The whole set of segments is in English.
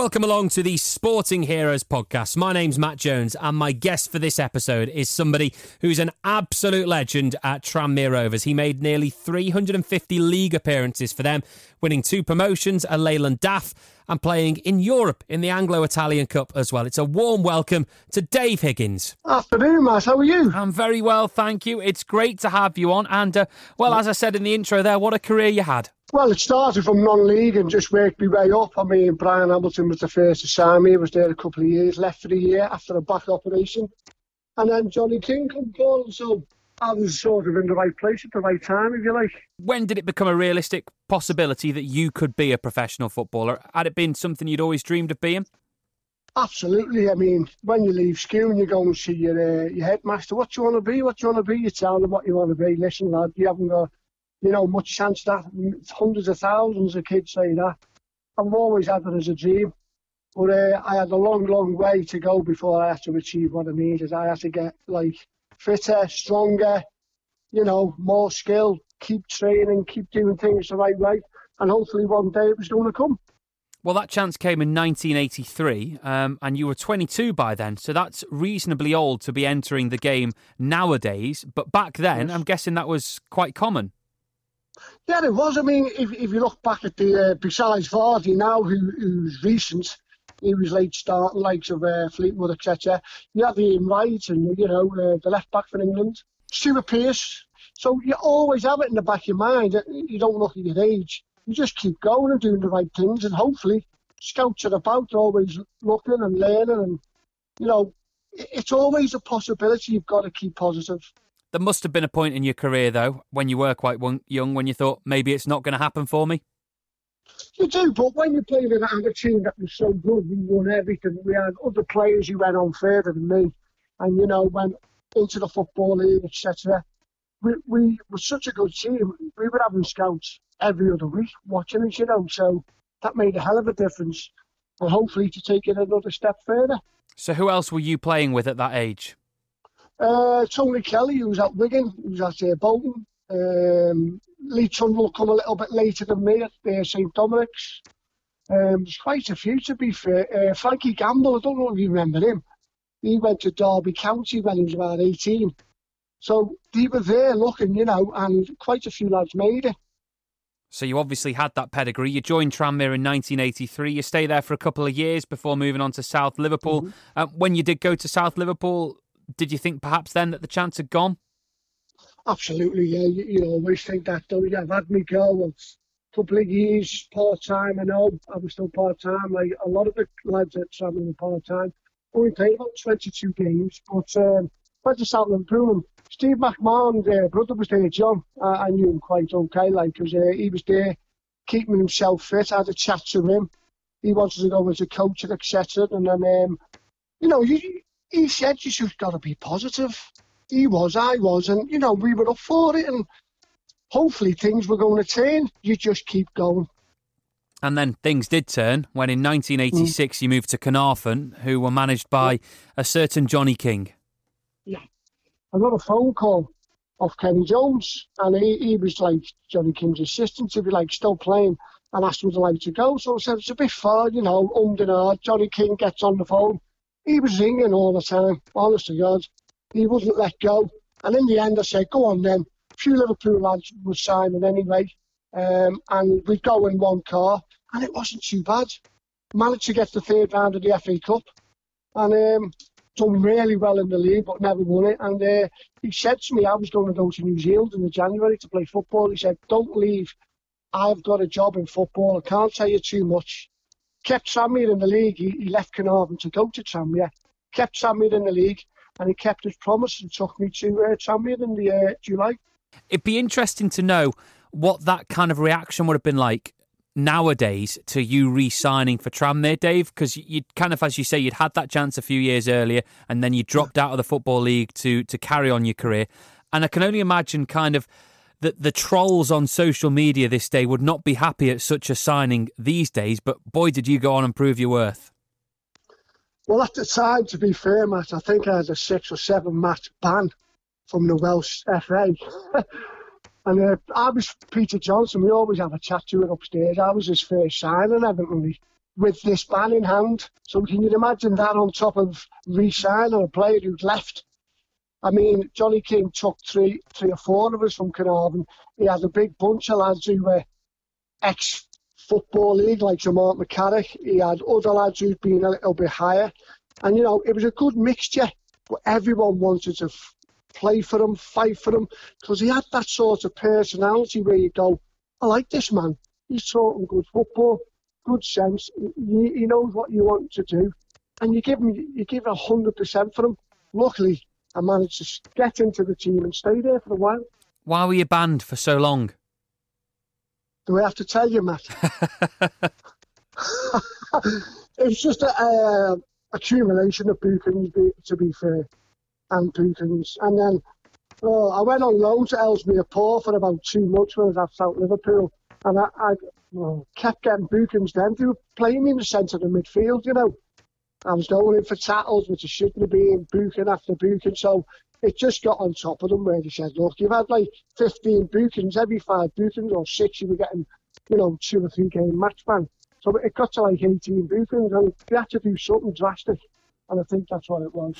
Welcome along to the Sporting Heroes podcast. My name's Matt Jones, and my guest for this episode is somebody who's an absolute legend at Tranmere Rovers. He made nearly 350 league appearances for them, winning two promotions, a Leyland DAF, and playing in Europe in the Anglo Italian Cup as well. It's a warm welcome to Dave Higgins. Afternoon, Matt. How are you? I'm very well, thank you. It's great to have you on. And, uh, well, as I said in the intro there, what a career you had. Well, it started from non-league and just worked my way up. I mean, Bryan Hamilton was the first to sign me. I was there a couple of years, left for a year after a back operation. And then Johnny King come calling, so I was sort of in the right place at the right time, if you like. When did it become a realistic possibility that you could be a professional footballer? Had it been something you'd always dreamed of being? Absolutely. I mean, when you leave school and you go and see your, uh, your headmaster, what do you want to be? What do you want to be? You tell them what you want to be. Listen, lad, you haven't got you know, much chance of that hundreds of thousands of kids say that. I've always had it as a dream, but uh, I had a long, long way to go before I had to achieve what I needed. I had to get like fitter, stronger, you know, more skill, keep training, keep doing things the right way, and hopefully one day it was going to come. Well, that chance came in 1983, um, and you were 22 by then, so that's reasonably old to be entering the game nowadays. But back then, yes. I'm guessing that was quite common. Yeah, it was. I mean, if, if you look back at the, uh, besides Vardy now, who, who's recent, he was late start, likes of uh, Fleetwood, etc. You had Ian Wright and, you know, uh, the left back for England, Stuart Pearce. So you always have it in the back of your mind. You don't look at your age. You just keep going and doing the right things, and hopefully, scouts are about always looking and learning, and you know, it's always a possibility. You've got to keep positive. There must have been a point in your career, though, when you were quite young, when you thought maybe it's not going to happen for me. You do, but when you played in a team that was so good, we won everything. We had other players who went on further than me, and you know went into the football league, etc. We, we were such a good team. We were having scouts every other week watching us, you know. So that made a hell of a difference, and hopefully to take it another step further. So who else were you playing with at that age? Uh, Tony Kelly, who was at Wigan, who was at uh, Bolton. Um, Lee Trundle come a little bit later than me at uh, St Dominic's. Um, there's quite a few to be fair. Uh, Frankie Gamble, I don't know if you remember him. He went to Derby County when he was about 18. So they were there looking, you know, and quite a few lads made it. So you obviously had that pedigree. You joined Tranmere in 1983. You stay there for a couple of years before moving on to South Liverpool. Mm-hmm. Uh, when you did go to South Liverpool, did you think perhaps then that the chance had gone? Absolutely, yeah. You, you always think that, don't you? I've had my girl a couple of years part time. I know I was still part time. Like a lot of the lads at Salmon were part time. Only played about 22 games, but um, went to South Liverpool and Steve McMahon, uh, brother was there, John. Uh, I knew him quite okay, like, because uh, he was there keeping himself fit. I had a chat to him. He wanted to go as a coach and etc. And then, um, you know, you, he said you just got to be positive. He was, I was, and you know we were up for it, and hopefully things were going to turn. You just keep going. And then things did turn when in 1986 mm. you moved to Caernarfon, who were managed by a certain Johnny King. Yeah, I got a phone call off Kenny Jones, and he, he was like Johnny King's assistant, to be like still playing, and asked him to like to go. So I said it's a bit far, you know, under Johnny King gets on the phone he was ringing all the time, honest to God. He wasn't let go. And in the end, I said, go on then. A few Liverpool lads were signing anyway. Um, and we'd go in one car, and it wasn't too bad. Managed to get the third round of the FA Cup. And um, done really well in the league, but never won it. And uh, he said to me, I was going to go to New Zealand in the January to play football. He said, don't leave. I've got a job in football. I can't tell you too much kept Tranmere in the league. He, he left Caernarfon to go to Tranmere, kept Tranmere in the league, and he kept his promise and took me to uh, in the uh, July. It'd be interesting to know what that kind of reaction would have been like nowadays to you re-signing for Tranmere, Dave? Because you kind of, as you say, you'd had that chance a few years earlier, and then you dropped out of the football league to to carry on your career. And I can only imagine kind of that the trolls on social media this day would not be happy at such a signing these days, but boy, did you go on and prove your worth. Well, at the time, to be fair, Matt, I think I had a six or seven match ban from the Welsh FA. and uh, I was Peter Johnson. We always have a chat to it upstairs. I was his first signing, we? with this ban in hand. So can you imagine that on top of re-signing a player who'd left? I mean, Johnny King took three, three or four of us from Caernarfon. He had a big bunch of lads who were ex-football league, like Mark McCarrick. He had other lads who'd been a little bit higher. And, you know, it was a good mixture. But everyone wanted to f- play for him, fight for him, because he had that sort of personality where you go, I like this man. He's talking good football good sense. He, he knows what you want to do, and you give him you give a hundred percent for him. Luckily, I managed to get into the team and stay there for a while. Why were you banned for so long? Do I have to tell you, Matt? it's just a, a accumulation of bookings, to be fair, and bookings. And then oh, I went on loan to Ellesmere Port for about two months when I was at South Liverpool. And I, I well, kept getting bookings then. They were playing me in the centre of the midfield, you know. I was going in for tackles, which I shouldn't have been, booking after booking. So it just got on top of them where they said, look, you've had like 15 bookings, every five bookings or six, you were getting, you know, two or three game match ban. So it got to like 18 bookings and you had to do something drastic and I think that's what it was.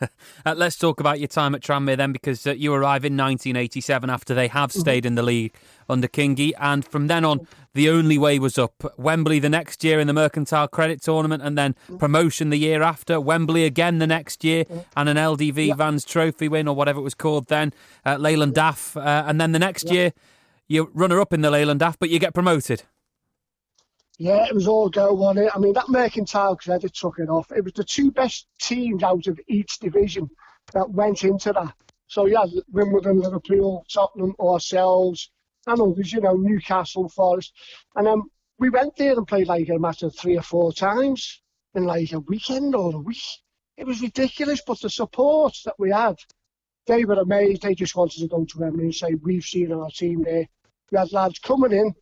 uh, let's talk about your time at Tranmere then, because uh, you arrive in 1987 after they have mm-hmm. stayed in the league under Kingy, and from then on, the only way was up. Wembley the next year in the Mercantile Credit Tournament, and then mm-hmm. promotion the year after. Wembley again the next year, mm-hmm. and an LDV yeah. Vans Trophy win or whatever it was called then. Uh, Leyland DAF, uh, and then the next yeah. year, you're runner up in the Leyland DAF, but you get promoted. Yeah, it was all go on it. I mean, that Mercantile credit took it off. It was the two best teams out of each division that went into that. So, yeah, Wimbledon, Liverpool, Tottenham, ourselves, and others, you know, Newcastle, Forest. And then we went there and played like a matter of three or four times in like a weekend or a week. It was ridiculous, but the support that we had, they were amazed. They just wanted to go to Wembley and say, We've seen our team there. We had lads coming in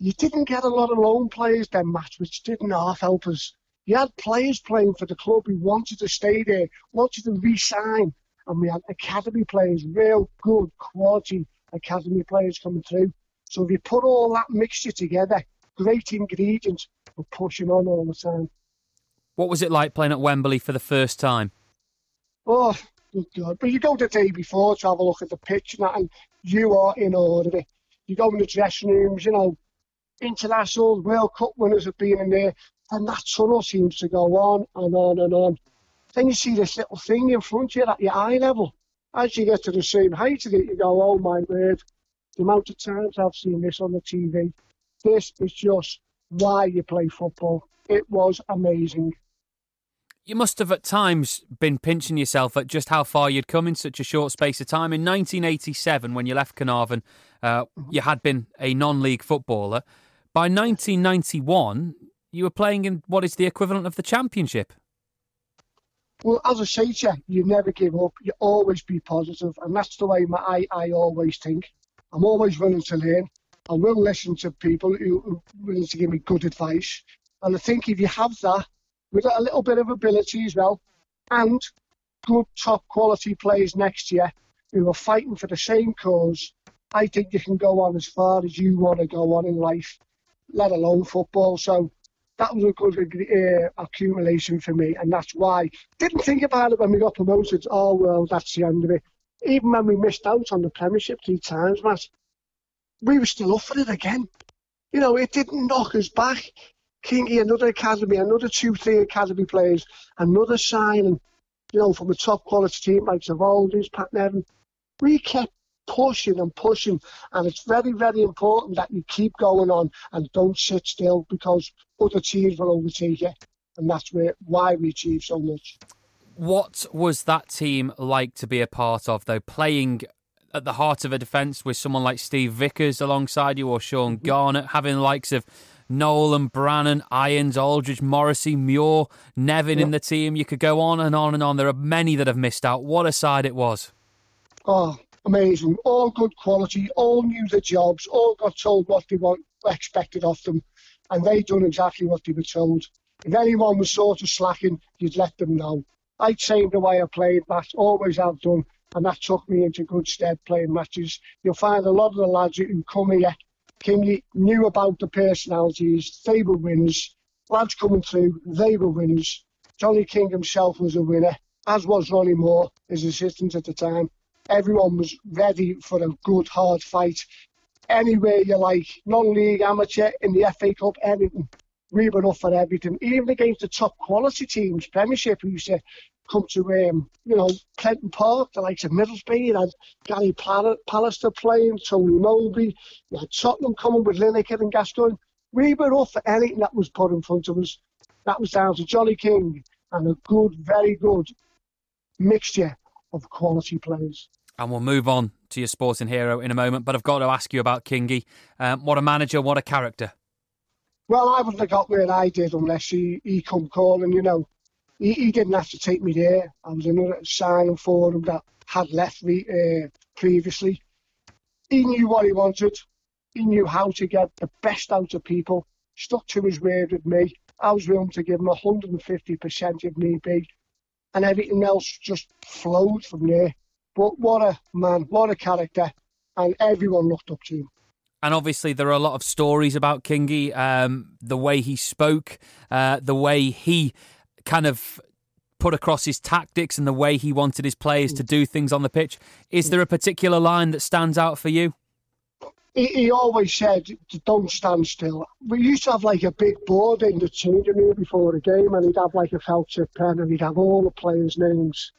you didn't get a lot of loan players then, Matt, which didn't half help us. You had players playing for the club who wanted to stay there, wanted to re-sign, and we had academy players, real good quality academy players coming through. So if you put all that mixture together, great ingredients, we're pushing on all the time. What was it like playing at Wembley for the first time? Oh, good God. But you go the day before to have a look at the pitch and that, and you are in order. You go in the dressing rooms, you know, international World Cup winners have been in there, and that tunnel seems to go on and on and on. Then you see this little thing in front of you at your eye level. As you get to the same height of it, you go, oh my word, the amount of times I've seen this on the TV. This is just why you play football. It was amazing. You must have at times been pinching yourself at just how far you'd come in such a short space of time. In 1987, when you left Caernarfon, uh, you had been a non league footballer. By 1991, you were playing in what is the equivalent of the championship. Well, as I say to you, you never give up. You always be positive, and that's the way my, I, I always think. I'm always willing to learn. I will listen to people who, who are willing to give me good advice. And I think if you have that, with a little bit of ability as well, and good top quality players next year who are fighting for the same cause, I think you can go on as far as you want to go on in life let alone football. So that was a good uh, accumulation for me, and that's why. Didn't think about it when we got promoted. Oh well, that's the end of it. Even when we missed out on the Premiership three times, Matt, we were still up for it again. You know, it didn't knock us back. Kingy, another academy, another two, three academy players, another signing, you know, from a top quality team like Zavaldis, Pat Nevin. We kept pushing and pushing. And it's very, very important that you keep going on and don't sit still because other teams will overtake you. And that's where, why we achieve so much. What was that team like to be a part of, though? Playing at the heart of a defence with someone like Steve Vickers alongside you or Shaun mm-hmm. Garnett, having the likes of Nolan, Brannan, Irons, Aldridge, Morrissey, Muir, Nevin in the team. You could go on and on and on. There are many that have missed out. What a side it was. Oh, amazing, all good quality, all knew the jobs, all got told what they want, expected of them, and they done exactly what they were told. If anyone was sort of slacking, you'd let them know. I changed the way I played, that always have done, and that took me into good stead playing matches. You'll find a lot of the lads who come here, Kingy knew about the personalities, they were winners, lads coming through, they were winners. Johnny King himself was a winner, as was Ronnie Moore, his assistant at the time. Everyone was ready for a good, hard fight. Anywhere you like, non-league, amateur, in the FA Cup, everything. We were up for everything, even against the top quality teams, Premiership, who used to come to, um, you know, Prenton Park, the likes of Middlesbrough, you had Gary Pallister playing, Tony Mowbray, you had Tottenham coming with Lineker and Gascoigne. We were up for anything that was put in front of us. That was down to Johnny King and a good, very good mixture of quality players. And we'll move on to your sporting hero in a moment, but I've got to ask you about Kingy. Um, what a manager, what a character. Well, I wouldn't have got where I did unless he, he come calling, you know he, he didn't have to take me there. I was another signing for him that had left me uh, previously. He knew what he wanted. He knew how to get the best out of people. Stuck to his word with me. I was willing to give him 150% if need be. And everything else just flowed from there. But what a man, what a character. And everyone looked up to him. And obviously, there are a lot of stories about Kingy, um, the way he spoke, uh, the way he kind of put across his tactics and the way he wanted his players to do things on the pitch. Is there a particular line that stands out for you? He, he always said, "Don't stand still." We used to have like a big board in the changing room before the game, and he'd have like a felt tip pen, and he'd have all the players' names,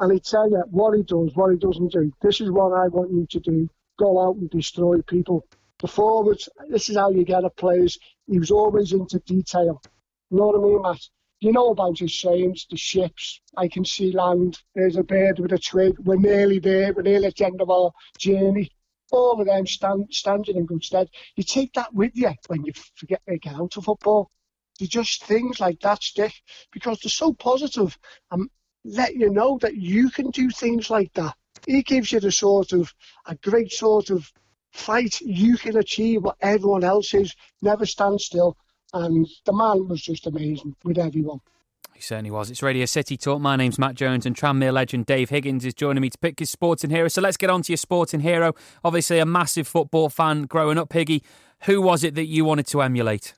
and he'd tell you what he does, what he doesn't do. This is what I want you to do. Go out and destroy people. The forwards, this is how you get a players. He was always into detail. You know what I mean, Matt? you know about his sayings, the ships, I can see land, there's a bird with a twig, we're nearly there, we're nearly at the end of our journey. All of them stand, standing in good stead. You take that with you when you forget to get out of football. They're just things like that stick because they're so positive. positive and let you know that you can do things like that. He gives you the sort of a great sort of fight you can achieve what everyone else is. Never stand still and the man was just amazing with everyone. He certainly was. It's Radio City Talk. My name's Matt Jones, and Tranmere legend Dave Higgins is joining me to pick his sporting hero. So let's get on to your sporting hero. Obviously, a massive football fan growing up, Higgy. Who was it that you wanted to emulate?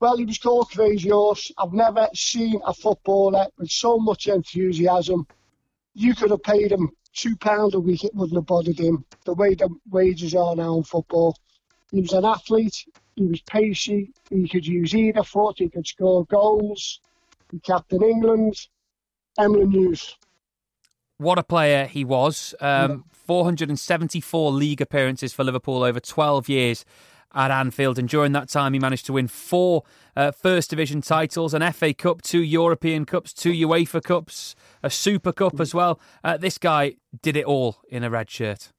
Well, he was called Crazy Horse. I've never seen a footballer with so much enthusiasm. You could have paid him two pounds a week, it wouldn't have bothered him. The way the wages are now in football, he was an athlete. He was pacey. He could use either foot. He could score goals. He captained England. Emlyn Hughes. What a player he was. Um, 474 league appearances for Liverpool over 12 years at Anfield. And during that time, he managed to win four uh, First Division titles, an FA Cup, two European Cups, two UEFA Cups, a Super Cup as well. Uh, this guy did it all in a red shirt.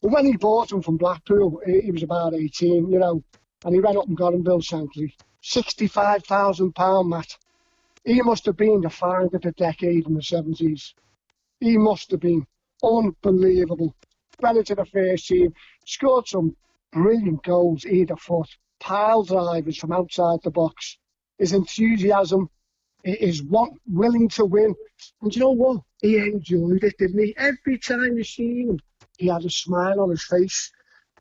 when he bought him from Blackpool, he was about 18, you know, and he ran up and got him Bill Shankly. £65,000, Matt. He must have been the find of the decade in the 70s. He must have been unbelievable. Ran into the first team, scored some brilliant goals either foot, pile drivers from outside the box. His enthusiasm, his want, willing to win. And you know what? He enjoyed it, didn't he? Every time you see him, he had a smile on his face.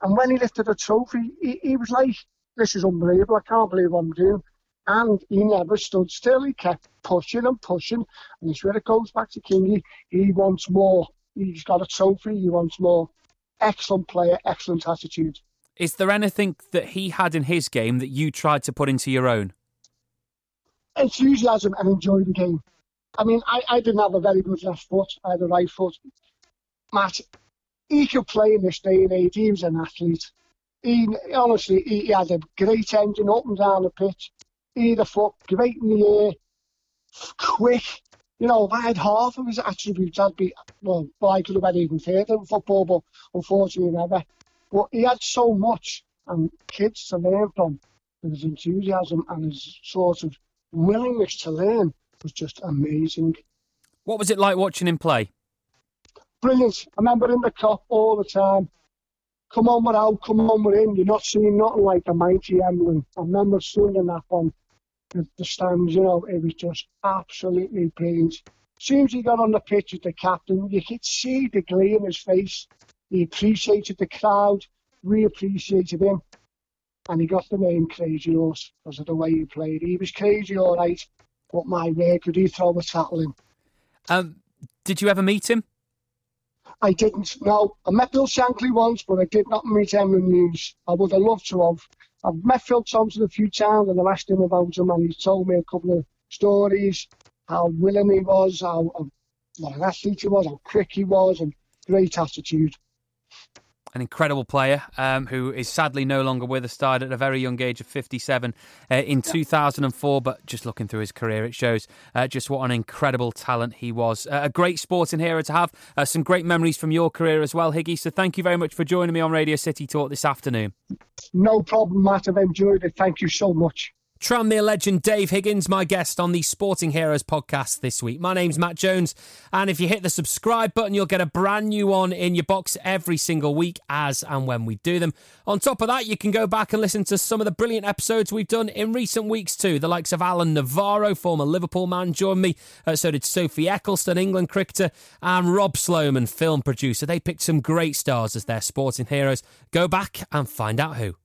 And when he lifted the trophy, he, he was like, this is unbelievable. I can't believe I'm doing. And he never stood still. He kept pushing and pushing. And it's where it goes back to Kingy. He wants more. He's got a trophy. He wants more. Excellent player, excellent attitude. Is there anything that he had in his game that you tried to put into your own? Enthusiasm and enjoy the game. I mean, I, I didn't have a very good left foot. I had a right foot. Matt, he could play in this day and age. He was an athlete. He honestly, he, he had a great engine up and down the pitch. Either foot, great in the air, quick. You know, if I had half of his attributes, I'd be well. well I could have had even further in football, but unfortunately never. But he had so much, and kids to learn from. His enthusiasm and his sort of willingness to learn was just amazing. What was it like watching him play? Brilliant. I remember in the cup all the time. Come on, we're out, come on, we're in. You're not seeing nothing like a mighty Emlyn. I remember seeing that on the, the stands, you know, it was just absolutely brilliant. As soon as he got on the pitch with the captain, you could see the glee in his face. He appreciated the crowd, we appreciated him. and he got the name Crazy Horse because of the way he played. He was crazy, all right, but my word, could he throw a tackle in? Um, did you ever meet him? I didn't. No, I met Bill Shankly once, but I did not meet Emlyn Hughes. I would have loved to have. I've met Phil Thompson a few times, and I've asked him about him, and he's told me a couple of stories, how willing he was, how, how what an athlete he was, how quick he was, and great attitude an incredible player um, who is sadly no longer with us, died at a very young age of 57 uh, in 2004. But just looking through his career, it shows uh, just what an incredible talent he was. Uh, a great sporting hero to have. Uh, some great memories from your career as well, Higgy. So thank you very much for joining me on Radio City Talk this afternoon. No problem, Matt. I've enjoyed it. Thank you so much. Tranmere legend Dave Higgins, my guest on the Sporting Heroes podcast this week. My name's Matt Jones, and if you hit the subscribe button, you'll get a brand new one in your box every single week, as and when we do them. On top of that, you can go back and listen to some of the brilliant episodes we've done in recent weeks too. The likes of Alan Navarro, former Liverpool man, joined me. Uh, so did Sophie Ecclestone, England cricketer, and Rob Sloman, film producer. They picked some great stars as their sporting heroes. Go back and find out who.